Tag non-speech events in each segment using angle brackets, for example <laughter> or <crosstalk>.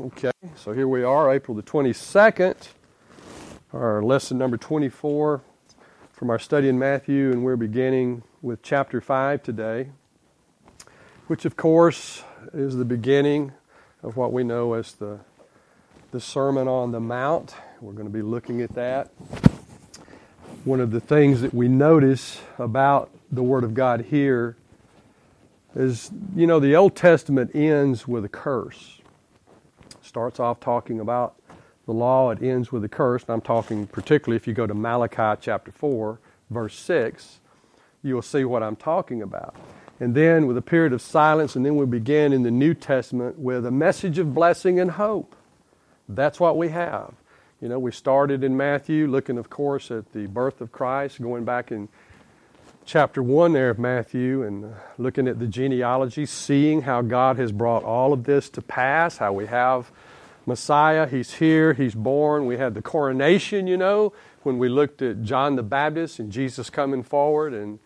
Okay, so here we are, April the 22nd, our lesson number 24 from our study in Matthew, and we're beginning with chapter 5 today, which of course is the beginning of what we know as the, the Sermon on the Mount. We're going to be looking at that. One of the things that we notice about the Word of God here is, you know, the Old Testament ends with a curse starts off talking about the law, it ends with a curse. And I'm talking particularly if you go to Malachi chapter 4, verse 6, you'll see what I'm talking about. And then with a period of silence, and then we begin in the New Testament with a message of blessing and hope. That's what we have. You know, we started in Matthew, looking, of course, at the birth of Christ, going back in chapter 1 there of Matthew and uh, looking at the genealogy, seeing how God has brought all of this to pass, how we have Messiah, he's here, he's born. We had the coronation, you know, when we looked at John the Baptist and Jesus coming forward and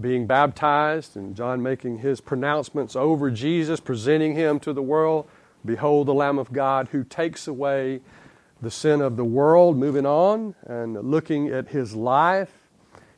being baptized and John making his pronouncements over Jesus, presenting him to the world. Behold the Lamb of God who takes away the sin of the world, moving on and looking at his life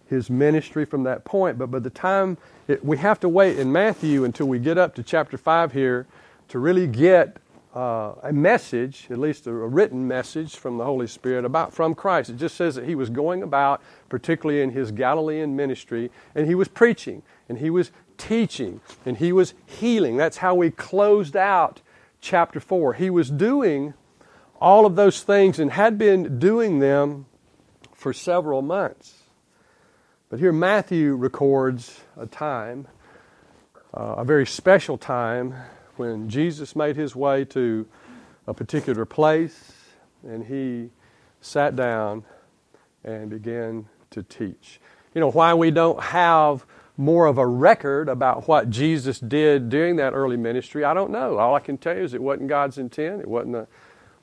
his ministry from that point. But by the time it, we have to wait in Matthew until we get up to chapter 5 here to really get uh, a message, at least a, a, written message from the Holy Spirit about from Christ. It just says that he was going about, particularly in his Galilean ministry, and he was preaching, and he was teaching, and he was healing. That's how we closed out chapter 4. He was doing all of those things and had been doing them for several months. But here Matthew records a time, uh, a very special time, when Jesus made his way to a particular place and he sat down and began to teach. You know, why we don't have more of a record about what Jesus did during that early ministry, I don't know. All I can tell you is it wasn't God's intent. It wasn't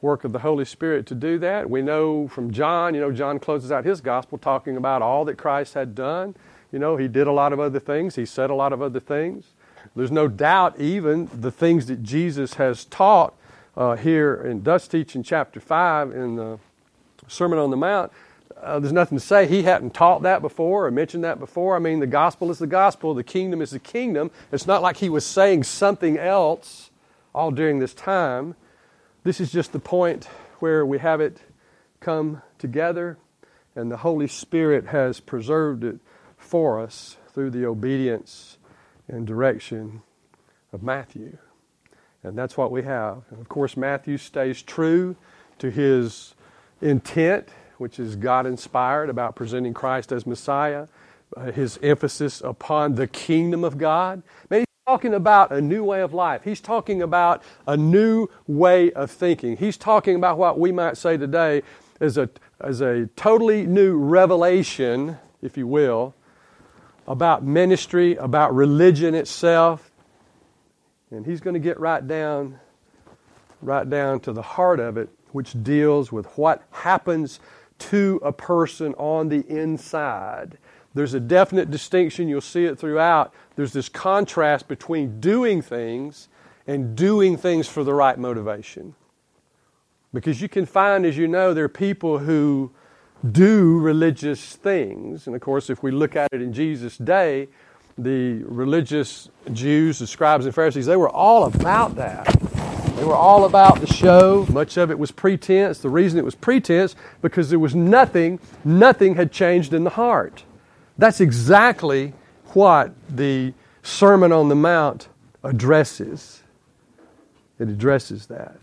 work of the Holy Spirit to do that. We know from John, you know, John closes out his gospel talking about all that Christ had done. You know, he did a lot of other things, he said a lot of other things. There's no doubt, even the things that Jesus has taught uh, here and does teach in chapter 5 in the Sermon on the Mount. Uh, there's nothing to say he hadn't taught that before or mentioned that before. I mean, the gospel is the gospel, the kingdom is the kingdom. It's not like he was saying something else all during this time. This is just the point where we have it come together, and the Holy Spirit has preserved it for us through the obedience and direction of Matthew. And that's what we have. And of course, Matthew stays true to his intent, which is God inspired about presenting Christ as Messiah, uh, his emphasis upon the kingdom of God talking about a new way of life. He's talking about a new way of thinking. He's talking about what we might say today as a, as a totally new revelation, if you will, about ministry, about religion itself. And he's going to get right down, right down to the heart of it, which deals with what happens to a person on the inside there's a definite distinction, you'll see it throughout. There's this contrast between doing things and doing things for the right motivation. Because you can find, as you know, there are people who do religious things. And of course, if we look at it in Jesus' day, the religious Jews, the scribes and Pharisees, they were all about that. They were all about the show. Much of it was pretense. The reason it was pretense, because there was nothing, nothing had changed in the heart. That's exactly what the Sermon on the Mount addresses. It addresses that.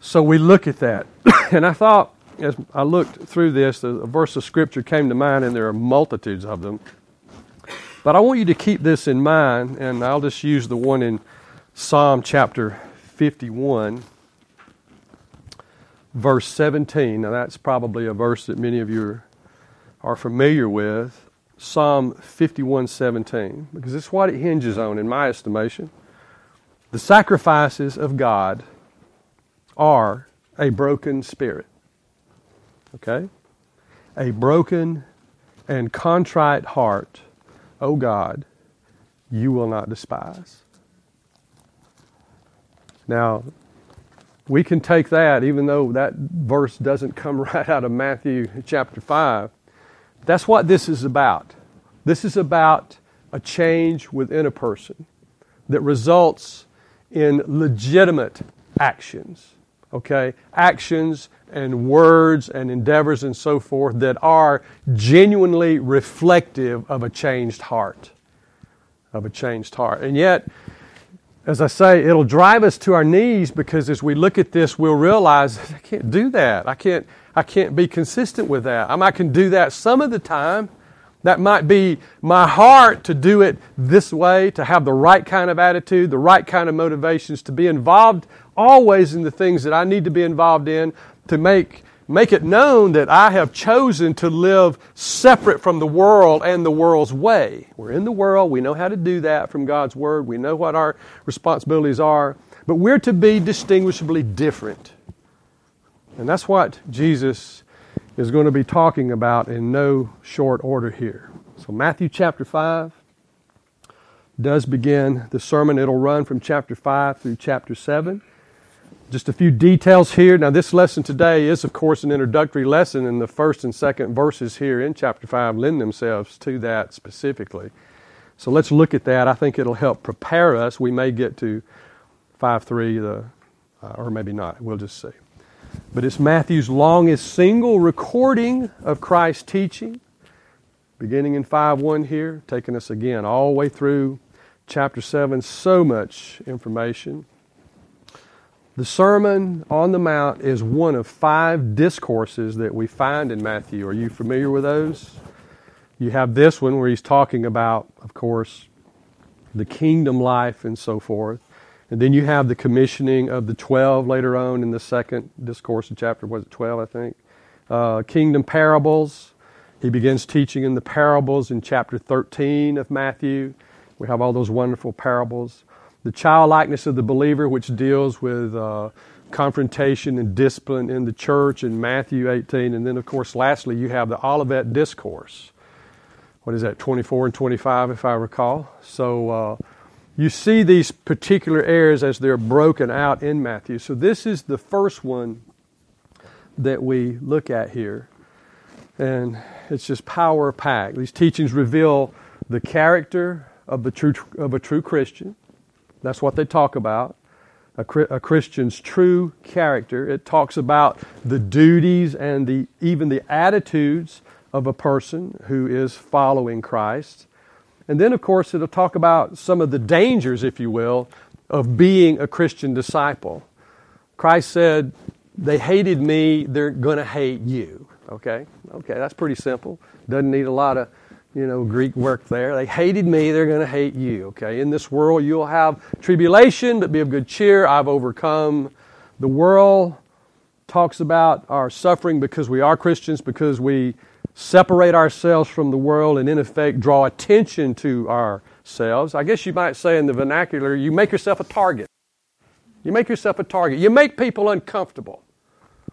So we look at that. <coughs> and I thought, as I looked through this, a verse of Scripture came to mind, and there are multitudes of them. But I want you to keep this in mind, and I'll just use the one in Psalm chapter 51, verse 17. Now, that's probably a verse that many of you are are familiar with, Psalm 51:17, because it's what it hinges on in my estimation. The sacrifices of God are a broken spirit. Okay? A broken and contrite heart, O God, you will not despise. Now, we can take that, even though that verse doesn't come <laughs> right out of Matthew chapter 5. That's what this is about. This is about a change within a person that results in legitimate actions. Okay? Actions and words and endeavors and so forth that are genuinely reflective of a changed heart. Of a changed heart. And yet, as I say, it'll drive us to our knees because as we look at this, we'll realize I can't do that. I can't, I can't be consistent with that. I, I can do that some of the time. That might be my heart to do it this way, to have the right kind of attitude, the right kind of motivations, to be involved always in the things that I need to be involved in, to make make it known that I have chosen to live separate from the world and the world's way. We're in the world, we know how to do that from God's Word, we know what our responsibilities are, but we're to be distinguishably different. And that's what Jesus is going to be talking about in no short order here. So, Matthew chapter 5 does begin the sermon. It'll run from chapter 5 through chapter 7. Just a few details here. Now, this lesson today is, of course, an introductory lesson, and the first and second verses here in chapter 5 lend themselves to that specifically. So let's look at that. I think it'll help prepare us. We may get to 5 3, the, uh, or maybe not. We'll just see. But it's Matthew's longest single recording of Christ's teaching, beginning in 5 1 here, taking us again all the way through chapter 7. So much information. The Sermon on the Mount is one of five discourses that we find in Matthew. Are you familiar with those? You have this one where he's talking about, of course, the kingdom life and so forth. And then you have the commissioning of the 12 later on in the second discourse in chapter, was it 12, I think? Uh, kingdom parables. He begins teaching in the parables in chapter 13 of Matthew. We have all those wonderful parables the childlikeness of the believer, which deals with uh, confrontation and discipline in the church in Matthew 18. And then, of course, lastly, you have the Olivet Discourse. What is that, 24 and 25, if I recall? So uh, you see these particular areas as they're broken out in Matthew. So this is the first one that we look at here. And it's just power packed. These teachings reveal the character of, the true, of a true Christian that's what they talk about. A, a, Christian's true character. It talks about the duties and the, even the attitudes of a person who is following Christ. And then, of course, it'll talk about some of the dangers, if you will, of being a Christian disciple. Christ said, They hated me, they're going to hate you. Okay? Okay, that's pretty simple. Doesn't need a lot of you know, Greek work there. They hated me, they're going to hate you. Okay, in this world you'll have tribulation, but be of good cheer. I've overcome. The world talks about our suffering because we are Christians, because we separate ourselves from the world and, in effect, draw attention to ourselves. I guess you might say in the vernacular, you make yourself a target. You make yourself a target. You make people uncomfortable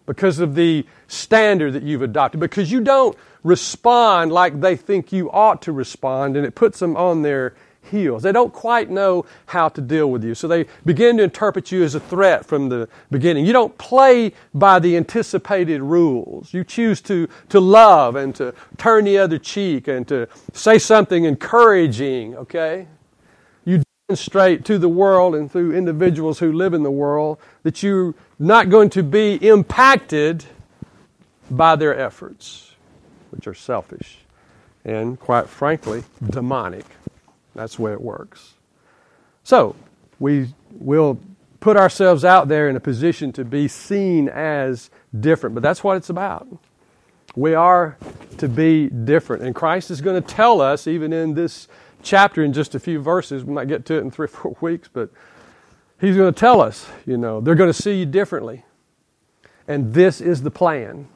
because of the standard that you've adopted, because you don't respond like they think you ought to respond, and it puts them on their heels. They don't quite know how to deal with you. So they begin to interpret you as a threat from the beginning. You don't play by the anticipated rules. You choose to, to love and to turn the other cheek and to say something encouraging, okay? You demonstrate to the world and through individuals who live in the world that you're not going to be impacted by their efforts which are selfish and, quite frankly, demonic. That's the way it works. So, we will put ourselves out there in a position to be seen as different, but that's what it's about. We are to be different. And Christ is going to tell us, even in this chapter, in just a few verses, we might get to it in three or four weeks, but He's going to tell us, you know, they're going to see you differently. And this is the plan.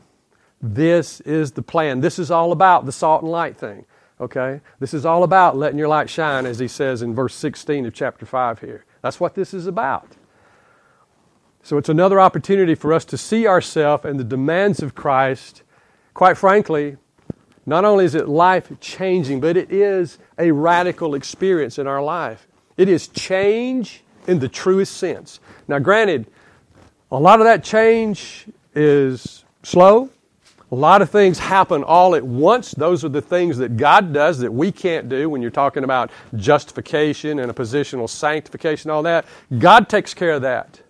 This is the plan. This is all about the salt and light thing. Okay? This is all about letting your light shine, as he says in verse 16 of chapter 5 here. That's what this is about. So it's another opportunity for us to see ourselves and the demands of Christ. Quite frankly, not only is it life changing, but it is a radical experience in our life. It is change in the truest sense. Now, granted, A lot of that change is slow. A lot of things happen all at once. Those are the things that God does that we can't do when you're talking about justification and a positional sanctification, all that. God takes care of that.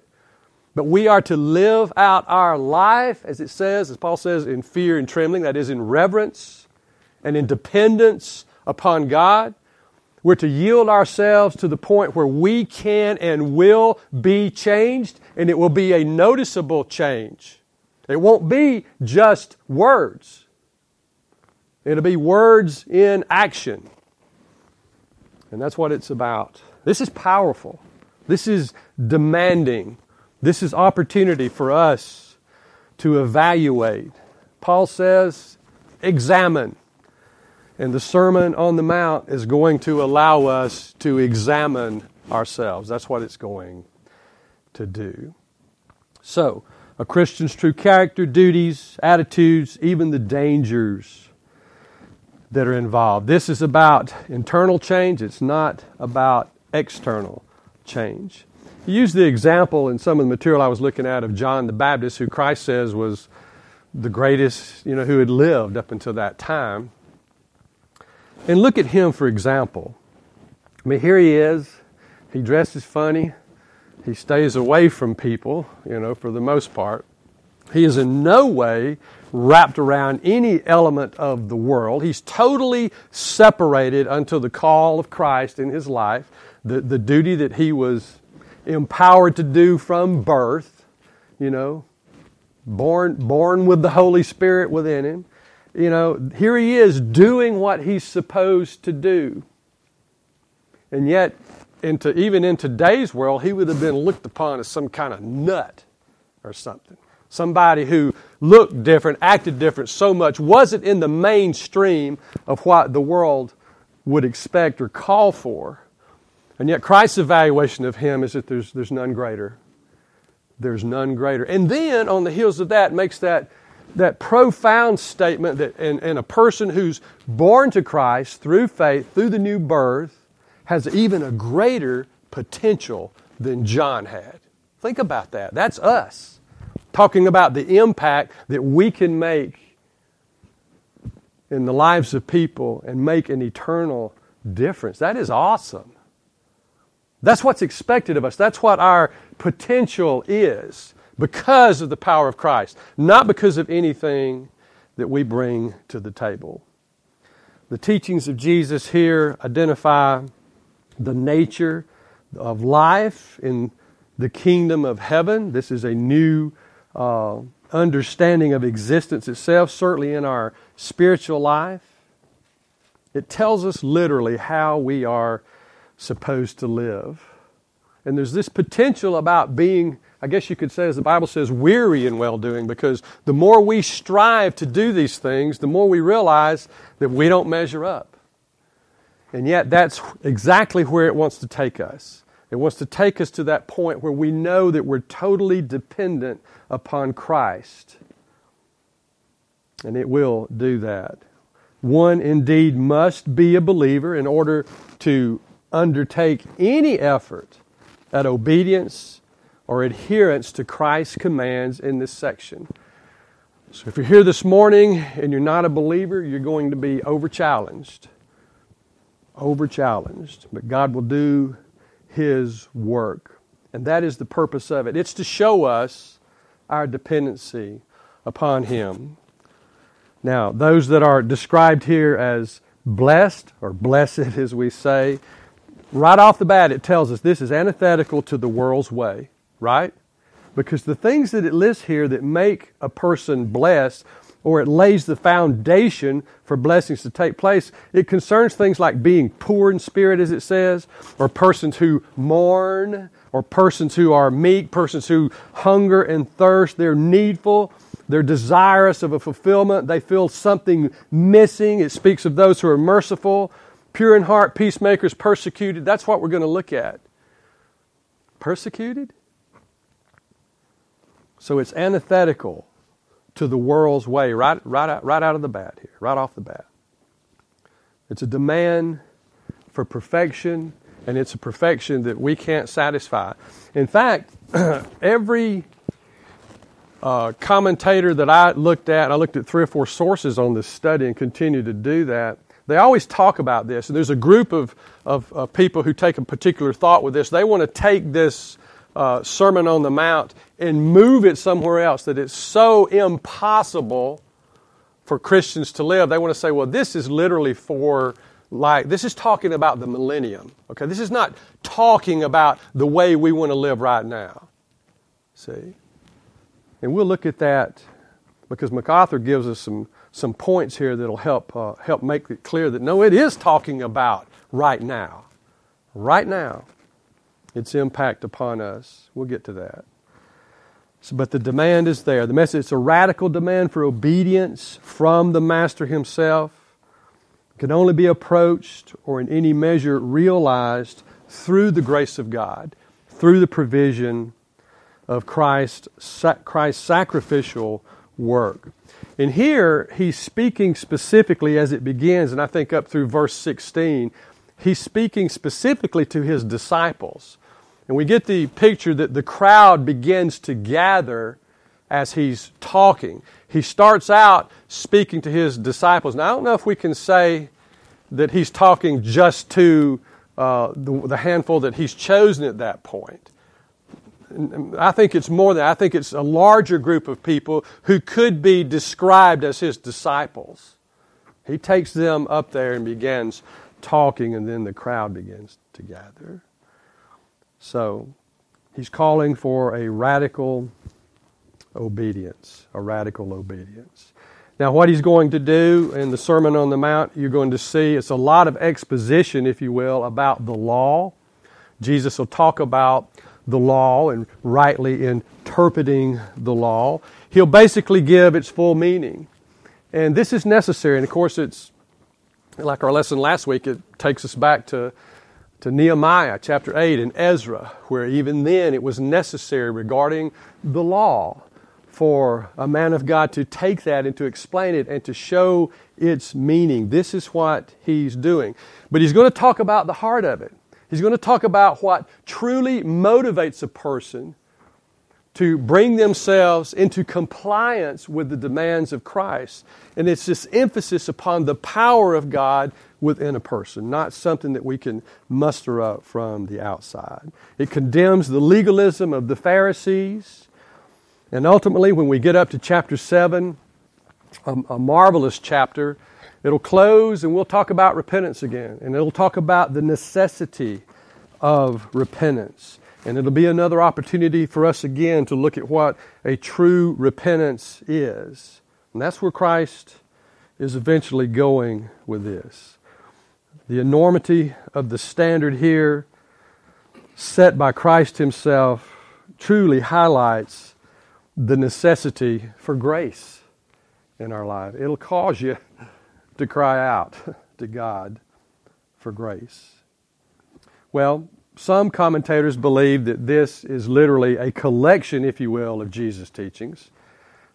But we are to live out our life, as it says, as Paul says, in fear and trembling, that is, in reverence and in dependence upon God. We're to yield ourselves to the point where we can and will be changed, and it will be a noticeable change. It won't be just words, it'll be words in action. And that's what it's about. This is powerful. This is demanding. This is opportunity for us to evaluate. Paul says, examine. And the Sermon on the Mount is going to allow us to examine ourselves. That's what it's going to do. So, a Christian's true character, duties, attitudes, even the dangers that are involved. This is about internal change, it's not about external change. He used the example in some of the material I was looking at of John the Baptist, who Christ says was the greatest, you know, who had lived up until that time. And look at him, for example. I mean, here he is. He dresses funny. He stays away from people, you know, for the most part. He is in no way wrapped around any element of the world. He's totally separated unto the call of Christ in his life, the, the duty that he was empowered to do from birth, you know, born, born with the Holy Spirit within him you know, here he is doing what he's supposed to do. And yet, into, even in today's world, he would have been looked upon as some kind of nut or something. Somebody who looked different, acted different so much, wasn't in the mainstream of what the world would expect or call for. And yet, Christ's evaluation of him is that there's, there's none greater. There's none greater. And then, on the heels of that, makes that that profound statement that in, in a person who's born to Christ through faith, through the new birth, has even a greater potential than John had. Think about that. That's us talking about the impact that we can make in the lives of people and make an eternal difference. That is awesome. That's what's expected of us. That's what our potential is because of the power of Christ, not because of anything that we bring to the table. The teachings of Jesus here identify the nature of life in the kingdom of heaven. This is a new uh, understanding of existence itself, certainly in our spiritual life. It tells us literally how we are supposed to live. And there's this potential about being I guess you could say, as the Bible says, weary in well doing, because the more we strive to do these things, the more we realize that we don't measure up. And yet, that's exactly where it wants to take us. It wants to take us to that point where we know that we're totally dependent upon Christ. And it will do that. One indeed must be a believer in order to undertake any effort at obedience or adherence to Christ's commands in this section. So if you're here this morning and you're not a believer, you're going to be over challenged. Over challenged. But God will do His work. And that is the purpose of it. It's to show us our dependency upon Him. Now, those that are described here as blessed, or blessed <laughs> as we say, right off the bat it tells us this is antithetical to the world's way right? Because the things that it lists here that make a person blessed, or it lays the foundation for blessings to take place, it concerns things like being poor in spirit, as it says, or persons who mourn, or persons who are meek, persons who hunger and thirst. They're needful. They're desirous of a fulfillment. They feel something missing. It speaks of those who are merciful, pure in heart, peacemakers, persecuted. That's what we're going to look at. Persecuted? So it's antithetical to the world's way right, right, out, right out of the bat here, right off the bat. It's a demand for perfection, and it's a perfection that we can't satisfy. In fact, <clears throat> every uh, commentator that I looked at, I looked at three or four sources on this study and continue to do that. They always talk about this, and there's a group of, of, of people who take a particular thought with this. They want to take this uh, Sermon on the Mount and move it somewhere else, that it's so impossible for Christians to live. They want to say, well, this is literally for like this is talking about the millennium. Okay, this is not talking about the way we want to live right now. See? And we'll look at that because MacArthur gives us some, some points here that'll help, uh, help make it clear that no, it is talking about right now. Right now. Its impact upon us. We'll get to that. So, but the demand is there. The message it's a radical demand for obedience from the Master himself. It can only be approached or in any measure realized through the grace of God, through the provision of Christ, Christ's sacrificial work. And here he's speaking specifically as it begins, and I think up through verse 16, he's speaking specifically to his disciples. And we get the picture that the crowd begins to gather as he's talking. He starts out speaking to his disciples. Now, I don't know if we can say that he's talking just to uh, the, the handful that he's chosen at that point. I think it's more than I think it's a larger group of people who could be described as his disciples. He takes them up there and begins talking, and then the crowd begins to gather. So he's calling for a radical obedience, a radical obedience. Now, what he's going to do in the Sermon on the Mount, you're going to see it's a lot of exposition, if you will, about the law. Jesus will talk about the law and rightly interpreting the law. He'll basically give its full meaning. And this is necessary. And of course, it's like our lesson last week, it takes us back to, to Nehemiah chapter 8 and Ezra, where even then it was necessary regarding the law for a man of God to take that and to explain it and to show its meaning. This is what he's doing. But he's going to talk about the heart of it. He's going to talk about what truly motivates a person to bring themselves into compliance with the demands of Christ. And it's this emphasis upon the power of God within a person, not something that we can muster up from the outside. It condemns the legalism of the Pharisees. And ultimately, when we get up to chapter 7, a, a marvelous chapter, It'll close and we'll talk about repentance again. And it'll talk about the necessity of repentance. And it'll be another opportunity for us again to look at what a true repentance is. And that's where Christ is eventually going with this. The enormity of the standard here set by Christ Himself truly highlights the necessity for grace in our life. It'll cause you to cry out to God for grace? Well, some commentators believe that this is literally a collection, if you will, of Jesus' teachings,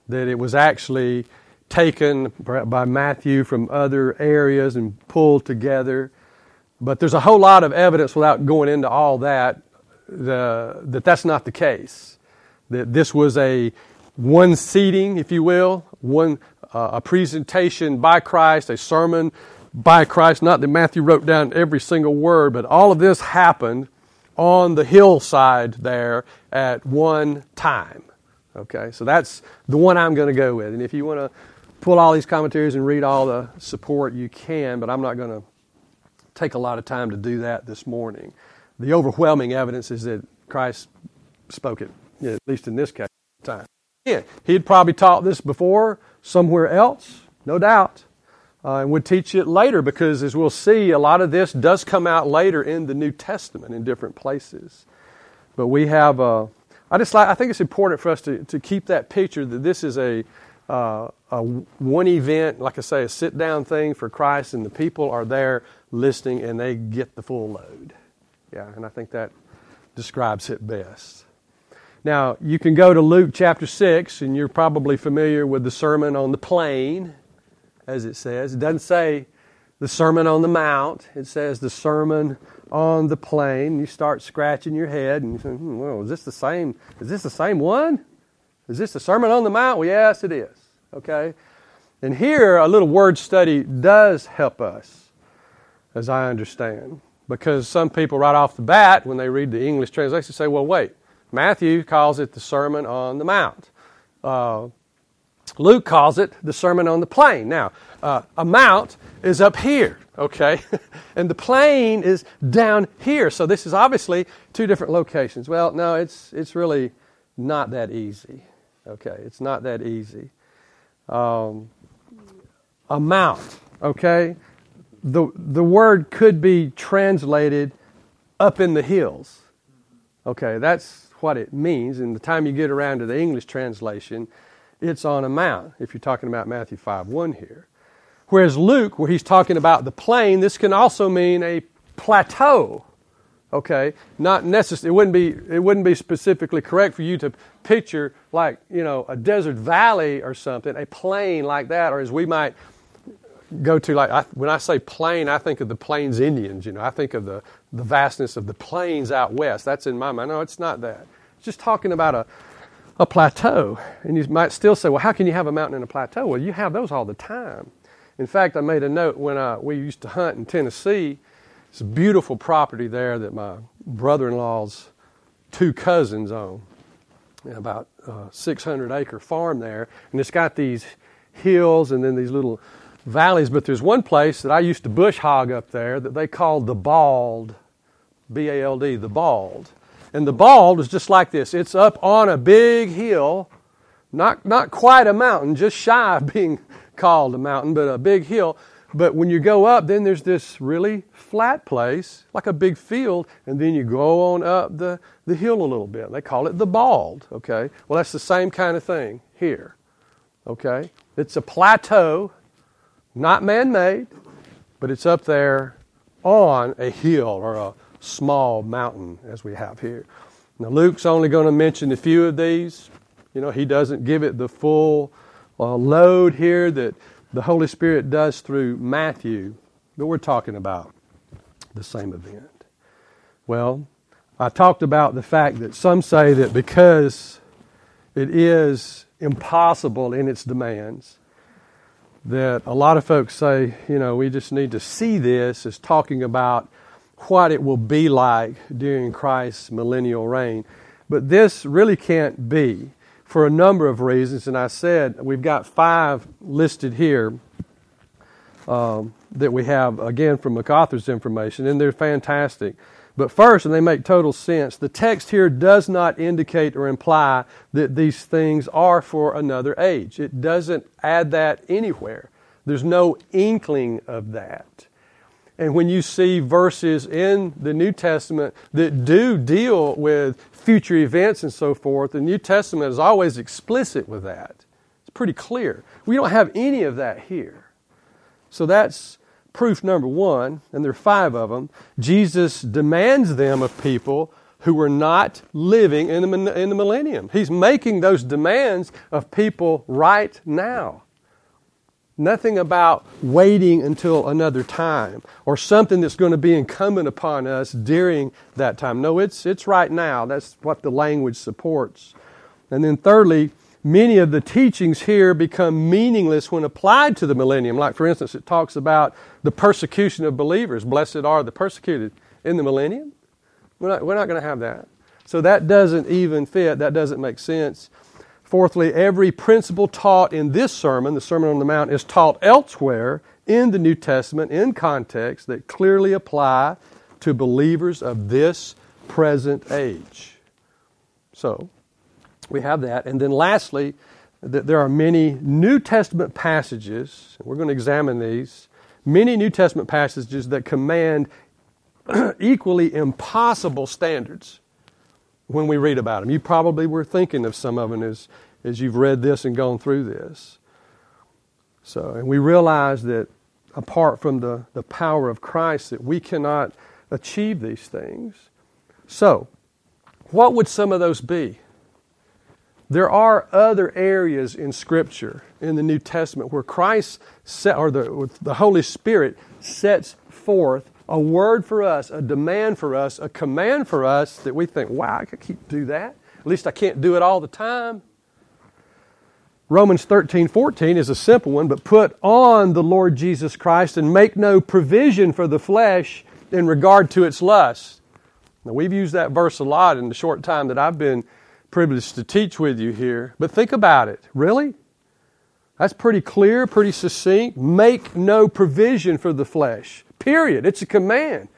that it was actually taken by Matthew from other areas and pulled together. But there's a whole lot of evidence without going into all that the, that that's not the case. That this was a one seating, if you will, one uh, a presentation by Christ, a sermon by Christ. Not that Matthew wrote down every single word, but all of this happened on the hillside there at one time. Okay, so that's the one I'm going to go with. And if you want to pull all these commentaries and read all the support, you can, but I'm not going to take a lot of time to do that this morning. The overwhelming evidence is that Christ spoke it, at least in this case, time. Yeah, he had probably taught this before somewhere else, no doubt, uh, and would teach it later because, as we'll see, a lot of this does come out later in the New Testament in different places. But we have, uh, I just like, I think it's important for us to, to keep that picture that this is a, uh, a one event, like I say, a sit down thing for Christ, and the people are there listening and they get the full load. Yeah, and I think that describes it best. Now, you can go to Luke chapter 6, and you're probably familiar with the Sermon on the Plain, as it says. It doesn't say the Sermon on the Mount, it says the Sermon on the Plain. You start scratching your head and you say, hmm, well, is this the same? Is this the same one? Is this the Sermon on the Mount? Well, yes, it is. Okay? And here, a little word study does help us, as I understand. Because some people, right off the bat, when they read the English translation, say, well, wait, Matthew calls it the Sermon on the Mount. Uh, Luke calls it the Sermon on the Plain. Now, uh, a mount is up here, okay? <laughs> and the plain is down here. So this is obviously two different locations. Well, no, it's, it's really not that easy, okay? It's not that easy. Um, a mount, okay? The, the word could be translated up in the hills. Okay, that's what it means. And the time you get around to the English translation, it's on a mount, if you're talking about Matthew 5 1 here. Whereas Luke, where he's talking about the plain, this can also mean a plateau. Okay, not necessarily. It wouldn't be. It wouldn't be specifically correct for you to picture like you know a desert valley or something, a plain like that, or as we might go to like I, when I say plain, I think of the Plains Indians. You know, I think of the the vastness of the plains out west. That's in my mind. No, it's not that. It's just talking about a a plateau. And you might still say, well, how can you have a mountain and a plateau? Well, you have those all the time. In fact, I made a note when I, we used to hunt in Tennessee. It's a beautiful property there that my brother in law's two cousins own. About uh, a 600 acre farm there. And it's got these hills and then these little valleys. But there's one place that I used to bush hog up there that they called the Bald, B A L D, the Bald. And the bald is just like this it's up on a big hill, not, not quite a mountain, just shy of <laughs> being called a mountain, but a big hill. But when you go up, then there's this really flat place, like a big field, and then you go on up the, the hill a little bit. They call it the bald, okay? Well, that's the same kind of thing here, okay? It's a plateau, not man made, but it's up there on a hill or a, small mountain as we have here. Now, Luke's only going to mention a few of these. You know, he doesn't give it the full uh, load here that the Holy Spirit does through Matthew, but we're talking about the same event. Well, I talked about the fact that some say that because it is impossible in its demands, that a lot of folks say, you know, we just need to see this as talking about what it will be like during Christ's millennial reign. But this really can't be for a number of reasons. And I said we've got five listed here um, that we have, again, from MacArthur's information, and they're fantastic. But first, and they make total sense, the text here does not indicate or imply that these things are for another age. It doesn't add that anywhere. There's no inkling of that. And when you see verses in the New Testament that do deal with future events and so forth, the New Testament is always explicit with that. It's pretty clear. We don't have any of that here. So that's proof number one, and there are five of them. Jesus demands them of people who are not living in the, in the millennium. He's making those demands of people right now. Nothing about waiting until another time or something that's going to be incumbent upon us during that time. No, it's, it's right now. That's what the language supports. And then, thirdly, many of the teachings here become meaningless when applied to the millennium. Like, for instance, it talks about the persecution of believers. Blessed are the persecuted in the millennium. We're not, we're not going to have that. So that doesn't even fit. That doesn't make sense. Fourthly, every principle taught in this sermon, the Sermon on the Mount, is taught elsewhere in the New Testament in context that clearly apply to believers of this present age. So, we have that. And then lastly, that there are many New Testament passages, we're going to examine these, many New Testament passages that command <clears throat> equally impossible standards when we read about them. You probably were thinking of some of them as, as you've read this and gone through this. So, and we realize that apart from the, the power of Christ, that we cannot achieve these things. So, what would some of those be? There are other areas in Scripture, in the New Testament, where Christ set, or the, the Holy Spirit sets forth a word for us, a demand for us, a command for us that we think, wow, I can't do that. At least I can't do it all the time. Romans 13, 14 is a simple one, but put on the Lord Jesus Christ and make no provision for the flesh in regard to its lust. Now, we've used that verse a lot in the short time that I've been privileged to teach with you here, but think about it. Really? That's pretty clear, pretty succinct. Make no provision for the flesh. Period. It's a command.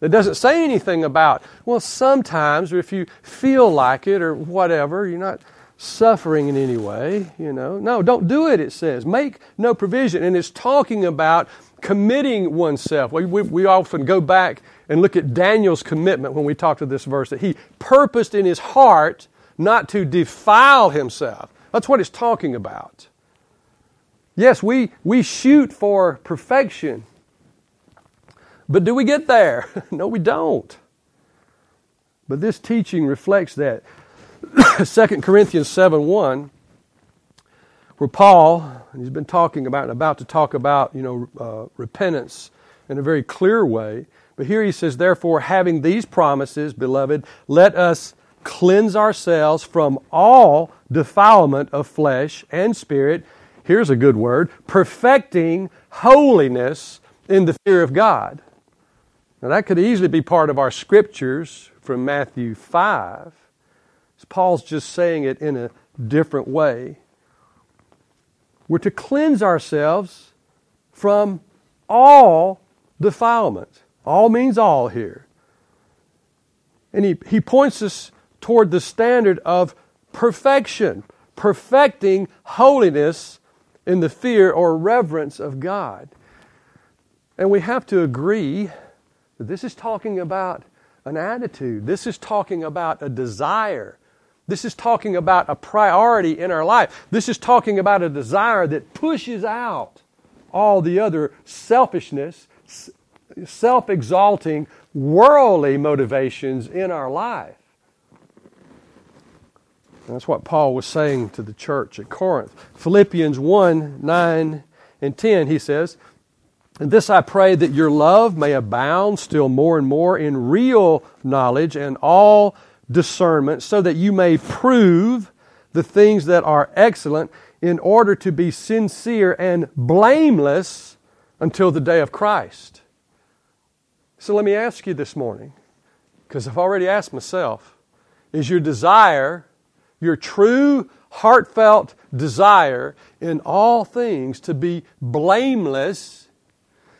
It doesn't say anything about, well, sometimes, or if you feel like it, or whatever, you're not suffering in any way, you know. No, don't do it, it says. Make no provision. And it's talking about committing oneself. We, we, we often go back and look at Daniel's commitment when we talk to this verse that he purposed in his heart not to defile himself. That's what it's talking about. Yes, we, we shoot for perfection, but do we get there? <laughs> no, we don't. But this teaching reflects that. <coughs> 2 Corinthians 7 1, where Paul, and he's been talking about and about to talk about, you know, uh, repentance in a very clear way. But here he says, Therefore, having these promises, beloved, let us cleanse ourselves from all defilement of flesh and spirit. Here's a good word perfecting holiness in the fear of God. Now, that could easily be part of our scriptures from Matthew 5. Paul's just saying it in a different way. We're to cleanse ourselves from all defilement. All means all here. And he, he points us toward the standard of perfection, perfecting holiness in the fear or reverence of God. And we have to agree that this is talking about an attitude, this is talking about a desire. This is talking about a priority in our life. This is talking about a desire that pushes out all the other selfishness, self exalting, worldly motivations in our life. That's what Paul was saying to the church at Corinth. Philippians 1 9 and 10, he says, And this I pray that your love may abound still more and more in real knowledge and all discernment, so that you may prove the things that are excellent in order to be sincere and blameless until the day of Christ. So let me ask you this morning, because I've already asked myself is your desire, your true, heartfelt desire in all things to be blameless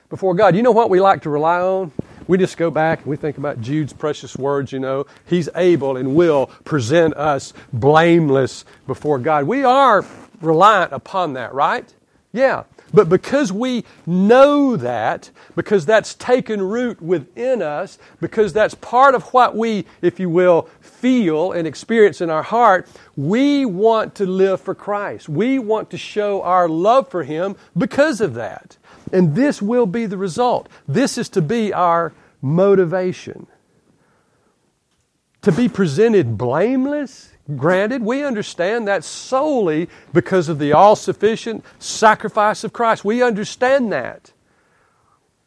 before God? You know what we like to rely on? we just go back and we think about Jude's precious words, you know, he's able and will present us blameless before God. We are reliant upon that, right? Yeah. But because we know that, because that's taken root within us, because that's part of what we, if you will, feel and experience in our heart, we want to live for Christ. We want to show our love for Him because of that. And this will be the result. This is to be our motivation. To be presented blameless, granted, we understand that solely because of the all sufficient sacrifice of Christ. We understand that.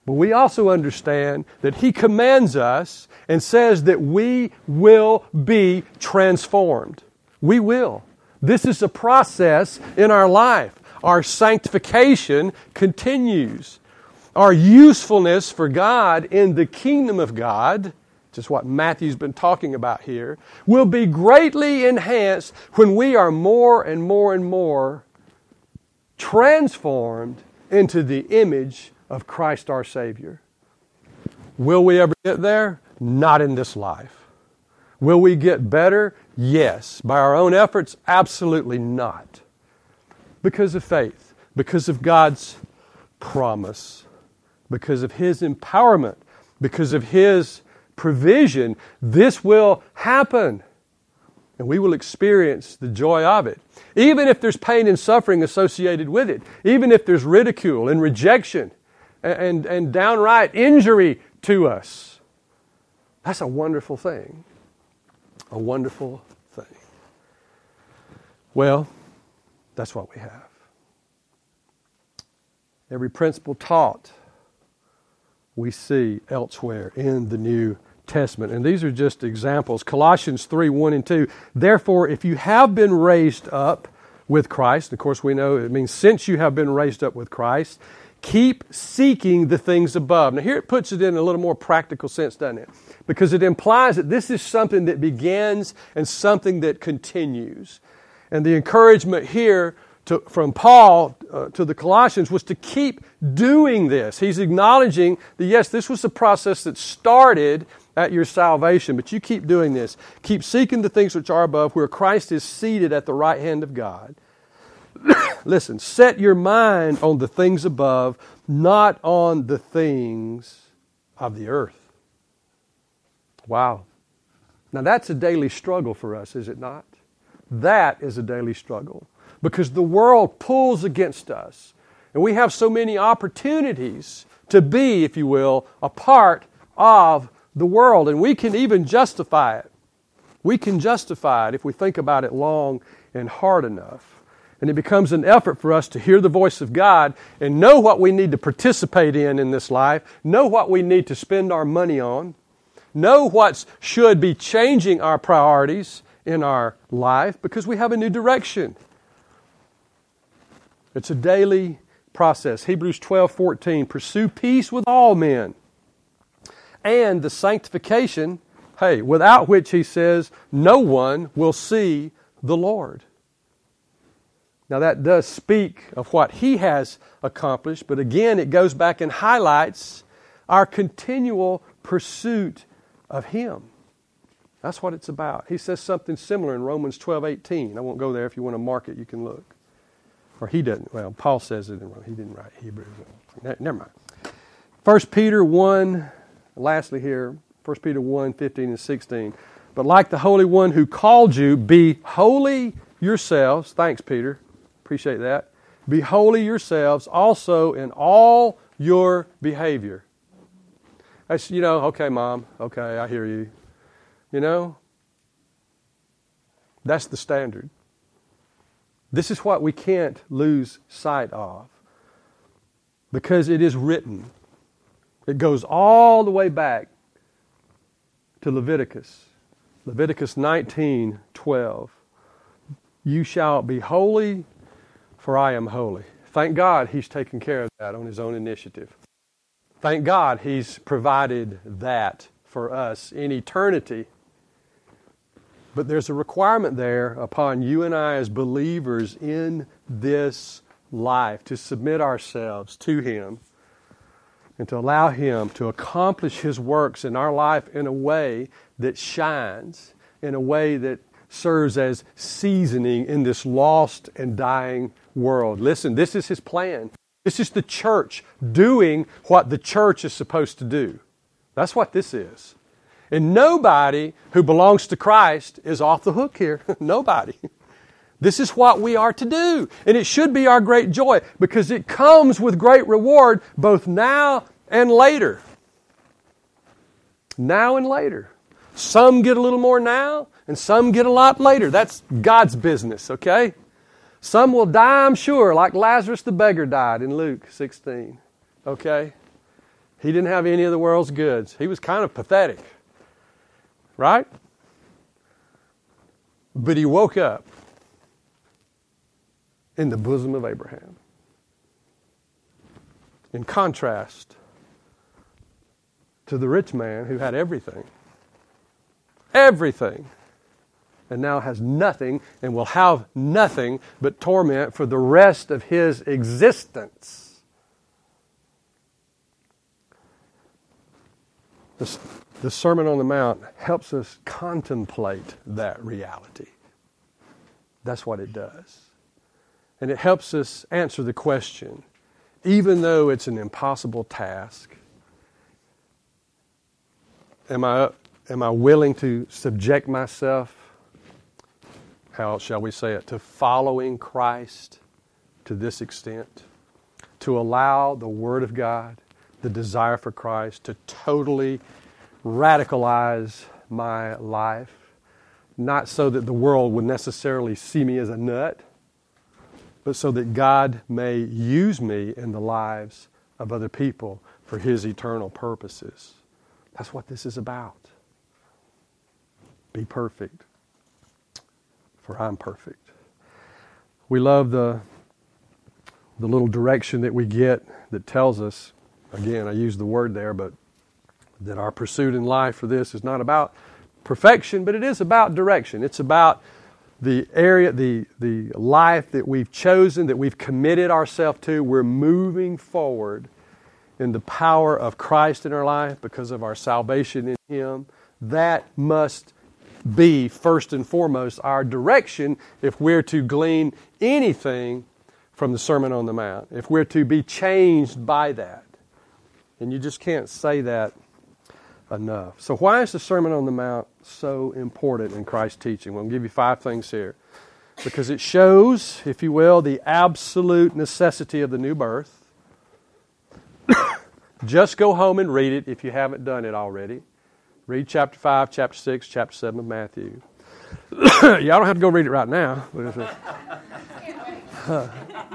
But we also understand that He commands us and says that we will be transformed. We will. This is a process in our life. Our sanctification continues our usefulness for God in the kingdom of God, just what Matthew's been talking about here, will be greatly enhanced when we are more and more and more transformed into the image of Christ our Savior. Will we ever get there? Not in this life. Will we get better? Yes. By our own efforts? Absolutely not. Because of faith, because of God's promise because of His empowerment, because of His provision, this will happen. And we will experience the joy of it. Even if there's pain and suffering associated with it, even if there's ridicule and rejection and, and, and downright injury to us. That's a wonderful thing. A wonderful thing. Well, that's what we have. Every principle taught we see elsewhere in the New Testament. And these are just examples. Colossians 3 1 and 2. Therefore, if you have been raised up with Christ. Of course, we know it means since you have been raised up with Christ, keep seeking the things above. Now, here it puts it in a little more practical sense, doesn't it? Because it implies that this is something that begins and something that continues. And the encouragement here to, from Paul uh, to the Colossians was to keep doing this. He's acknowledging that, yes, this was the process that started at your salvation, but you keep doing this. Keep seeking the things which are above, where Christ is seated at the right hand of God. <coughs> Listen, set your mind on the things above, not on the things of the earth. Wow. Now that's a daily struggle for us, is it not? That is a daily struggle because the world pulls against us. And we have so many opportunities to be, if you will, a part of the world. And we can even justify it. We can justify it if we think about it long and hard enough. And it becomes an effort for us to hear the voice of God and know what we need to participate in in this life, know what we need to spend our money on, know what should be changing our priorities in our life because we have a new direction. It's a daily process. Hebrews 12 14. Pursue peace with all men and the sanctification, hey, without which he says, no one will see the Lord. Now, that does speak of what he has accomplished, but again, it goes back and highlights our continual pursuit of him. That's what it's about. He says something similar in Romans 12 18. I won't go there. If you want to mark it, you can look. Or he doesn't. Well, Paul says it in Rome. He didn't write Hebrews. Never mind. 1 Peter 1 lastly, here, 1 Peter 1 15 and 16. But like the Holy One who called you, be holy yourselves. Thanks, Peter. Appreciate that. Be holy yourselves also in all your behavior. That's, you know, okay, mom, okay, I hear you. You know, that's the standard. This is what we can't lose sight of because it is written. It goes all the way back to Leviticus. Leviticus 19 12. You shall be holy, for I am holy. Thank God he's taken care of that on his own initiative. Thank God he's provided that for us in eternity. But there's a requirement there upon you and I as believers in this life to submit ourselves to him and to allow Him to accomplish His works in our life in a way that shines, in a way that serves as seasoning in this lost and dying world. Listen, this is His plan. This is the church doing what the church is supposed to do. That's what this is. And nobody who belongs to Christ is off the hook here. <laughs> nobody. This is what we are to do. And it should be our great joy because it comes with great reward both now and later. Now and later. Some get a little more now, and some get a lot later. That's God's business, okay? Some will die, I'm sure, like Lazarus the beggar died in Luke 16, okay? He didn't have any of the world's goods. He was kind of pathetic, right? But he woke up in the bosom of Abraham. In contrast to the rich man who had everything, everything, and now has nothing and will have nothing but torment for the rest of his existence. The Sermon on the Mount helps us contemplate that reality. That's what it does. And it helps us answer the question, even though it's an impossible task, am I, am I willing to subject myself, how shall we say it, to following Christ to this extent? To allow the Word of God, the desire for Christ, to totally radicalize my life, not so that the world would necessarily see me as a nut but so that God may use me in the lives of other people for His eternal purposes. That's what this is about. Be perfect, for I'm perfect. We love the, the little direction that we get that tells us, again, I use the word there, but that our pursuit in life for this is not about perfection, but it is about direction. It's about the area, the, the life that we've chosen, that we've committed ourselves to. We're moving forward in the power of Christ in our life because of our salvation in Him. That must be first and foremost our direction if we're to glean anything from the Sermon on the Mount, if we're to be changed by that. And you just can't say that enough. So, why is the Sermon on the Mount so important in Christ's teaching? Well, give you five things here. Because it shows, if you will, the absolute necessity of the new birth. <coughs> Just go home and read it if you haven't done it already. Read chapter 5, chapter 6, chapter 7 of Matthew. <coughs> Y'all don't have to go read it right now.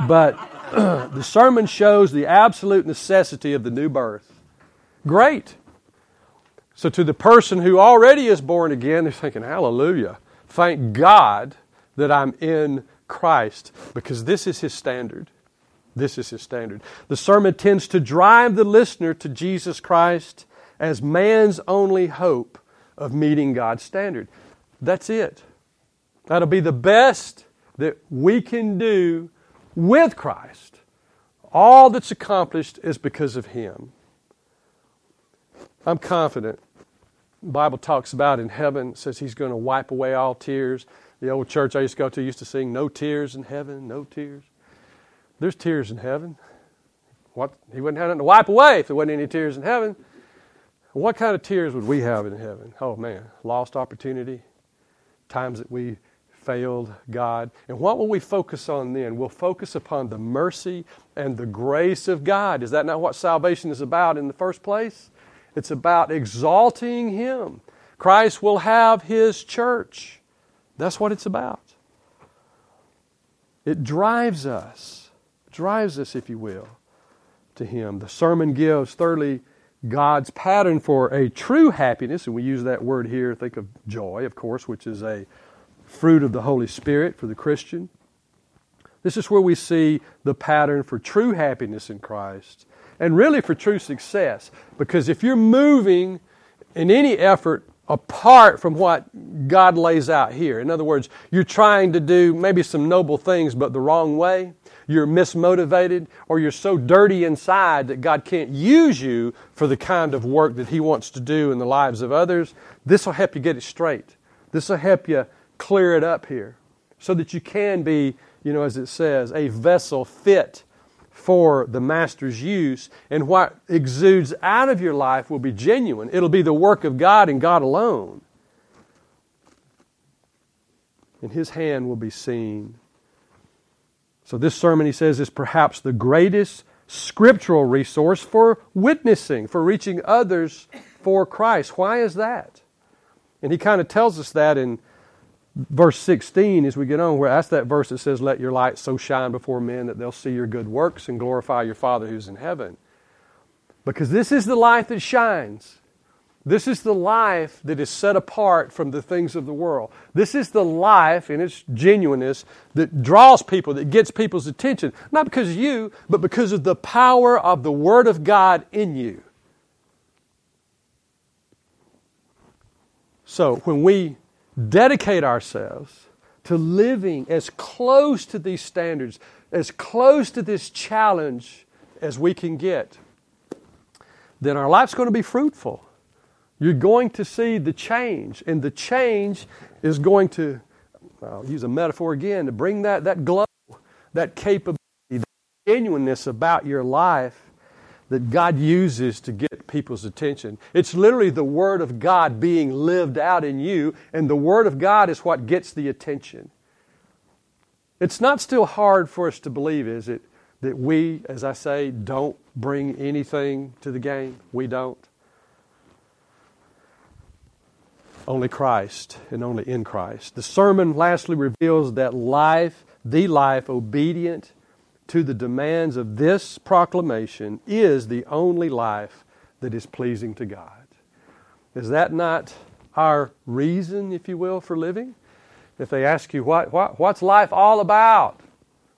but <laughs> <coughs> the sermon shows the absolute necessity of the new birth. Great. So, to the person who already is born again, they're thinking, Hallelujah. Thank God that I'm in Christ because this is His standard. This is His standard. The sermon tends to drive the listener to Jesus Christ as man's only hope of meeting God's standard. That's it. That'll be the best that we can do with Christ. All that's accomplished is because of Him. I'm confident Bible talks about in heaven, says he's going to wipe away all tears. The old church I used to go to used to sing, No tears in heaven, no tears. There's tears in heaven. What? He wouldn't have nothing to wipe away if there wasn't any tears in heaven. What kind of tears would we have in heaven? Oh man, lost opportunity, times that we failed God. And what will we focus on then? We'll focus upon the mercy and the grace of God. Is that not what salvation is about in the first place? It's about exalting Him. Christ will have His church. That's what it's about. It drives us, drives us, if you will, to Him. The sermon gives, thirdly, God's pattern for a true happiness, and we use that word here, think of joy, of course, which is a fruit of the Holy Spirit for the Christian. This is where we see the pattern for true happiness in Christ and really for true success. Because if you're moving in any effort apart from what God lays out here, in other words, you're trying to do maybe some noble things but the wrong way, you're mismotivated, or you're so dirty inside that God can't use you for the kind of work that He wants to do in the lives of others, this will help you get it straight. This will help you clear it up here so that you can be, you know, as it says, a vessel fit for the master's use, and what exudes out of your life will be genuine. It'll be the work of God and God alone. And his hand will be seen. So, this sermon, he says, is perhaps the greatest scriptural resource for witnessing, for reaching others for Christ. Why is that? And he kind of tells us that in verse 16 as we get on where that's that verse that says let your light so shine before men that they'll see your good works and glorify your father who's in heaven. Because this is the life that shines. This is the life that is set apart from the things of the world. This is the life in its genuineness that draws people that gets people's attention. Not because of you but because of the power of the word of god in you. So when we dedicate ourselves to living as close to these standards, as close to this challenge as we can get, then our life's going to be fruitful. You're going to see the change, and the change is going to, I'll use a metaphor again, to bring that, that glow, that capability, that genuineness about your life that God uses to get people's attention. It's literally the Word of God being lived out in you, and the Word of God is what gets the attention. It's not still hard for us to believe, is it, that we, as I say, don't bring anything to the game? We don't. Only Christ and only in Christ. The sermon lastly reveals that life, the life obedient to the demands of this proclamation is the only life that is pleasing to God. Is that not our reason, if you will, for living? If they ask you, what, what, what's life all about?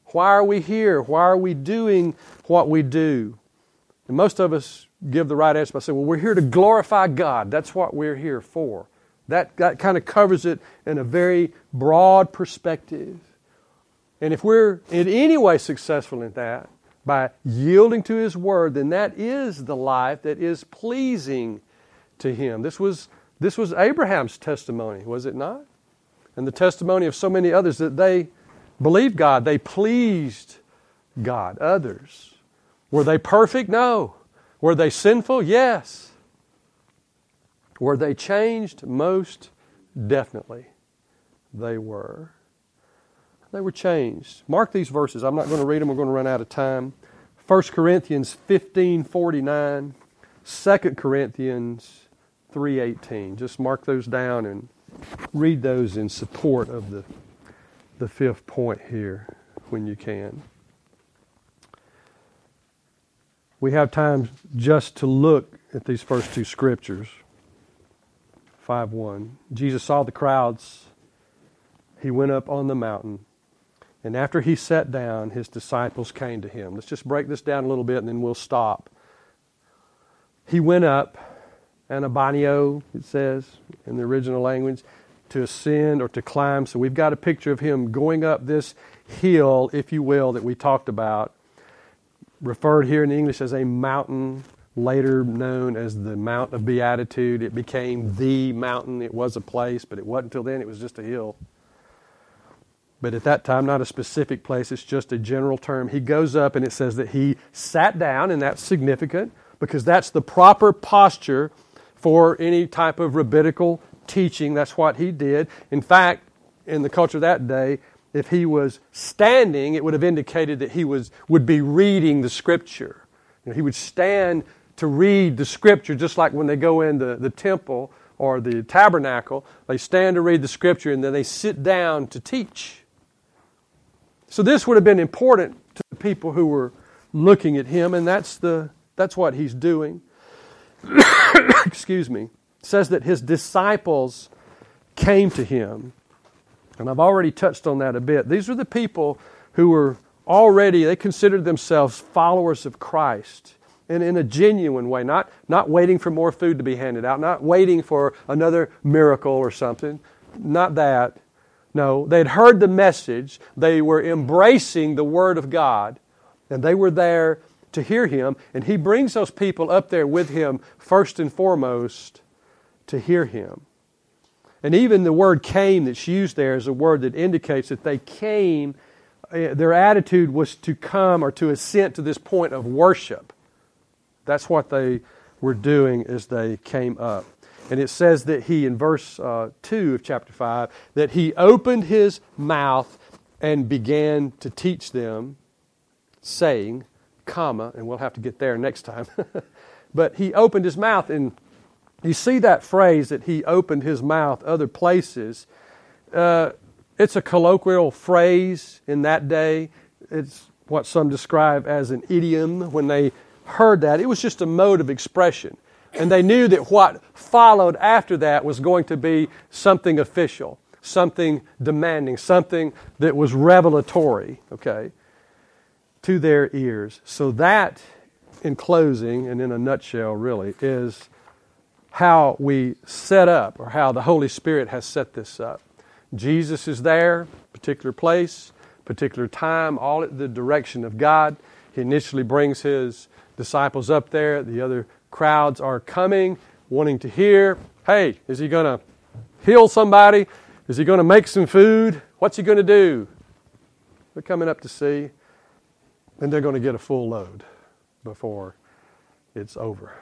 Why are we here? Why are we doing what we do? And most of us give the right answer by saying, well, we're here to glorify God. That's what we're here for. That, that kind of covers it in a very broad perspective. And if we're in any way successful in that, by yielding to His Word, then that is the life that is pleasing to Him. This was, this was Abraham's testimony, was it not? And the testimony of so many others that they believed God, they pleased God, others. Were they perfect? No. Were they sinful? Yes. Were they changed? Most definitely they were. They were changed. Mark these verses. I'm not going to read them. We're going to run out of time. 1 Corinthians 15 49, 2 Corinthians 3.18. Just mark those down and read those in support of the, the fifth point here when you can. We have time just to look at these first two scriptures. 5 1. Jesus saw the crowds. He went up on the mountain. And after he sat down, his disciples came to him. Let's just break this down a little bit and then we'll stop. He went up, anabaino, it says in the original language, to ascend or to climb. So we've got a picture of him going up this hill, if you will, that we talked about, referred here in English as a mountain, later known as the Mount of Beatitude. It became the mountain. It was a place, but it wasn't until then, it was just a hill but at that time, not a specific place, it's just a general term. He goes up and it says that he sat down, and that's significant because that's the proper posture for any type of rabbinical teaching. That's what he did. In fact, in the culture of that day, if he was standing, it would have indicated that he was, would be reading the scripture. You know, he would stand to read the scripture, just like when they go in the, the temple or the tabernacle, they stand to read the scripture and then they sit down to teach. So this would have been important to the people who were looking at him, and that's, the, that's what he's doing. <coughs> Excuse me. Says that his disciples came to him. And I've already touched on that a bit. These were the people who were already, they considered themselves followers of Christ and in a genuine way, not, not waiting for more food to be handed out, not waiting for another miracle or something, not that, no, they'd heard the message. They were embracing the Word of God, and they were there to hear Him. And He brings those people up there with Him first and foremost to hear Him. And even the word came that's used there is a word that indicates that they came, uh, their attitude was to come or to assent to this point of worship. That's what they were doing as they came up. And it says that he, in verse uh, 2 of chapter 5, that he opened his mouth and began to teach them, saying, comma, and we'll have to get there next time. <laughs> but he opened his mouth, and you see that phrase that he opened his mouth other places. Uh, it's a colloquial phrase in that day. It's what some describe as an idiom. When they heard that, it was just a mode of expression. And they knew that what followed after that was going to be something official, something demanding, something that was revelatory, okay, to their ears. So, that, in closing, and in a nutshell, really, is how we set up, or how the Holy Spirit has set this up. Jesus is there, particular place, particular time, all at the direction of God. He initially brings his disciples up there, the other crowds are coming, wanting to hear hey, is he going to heal somebody? Is he going to make some food? What's he going to do? They're coming up to see, and they're going to get a full load before it's over.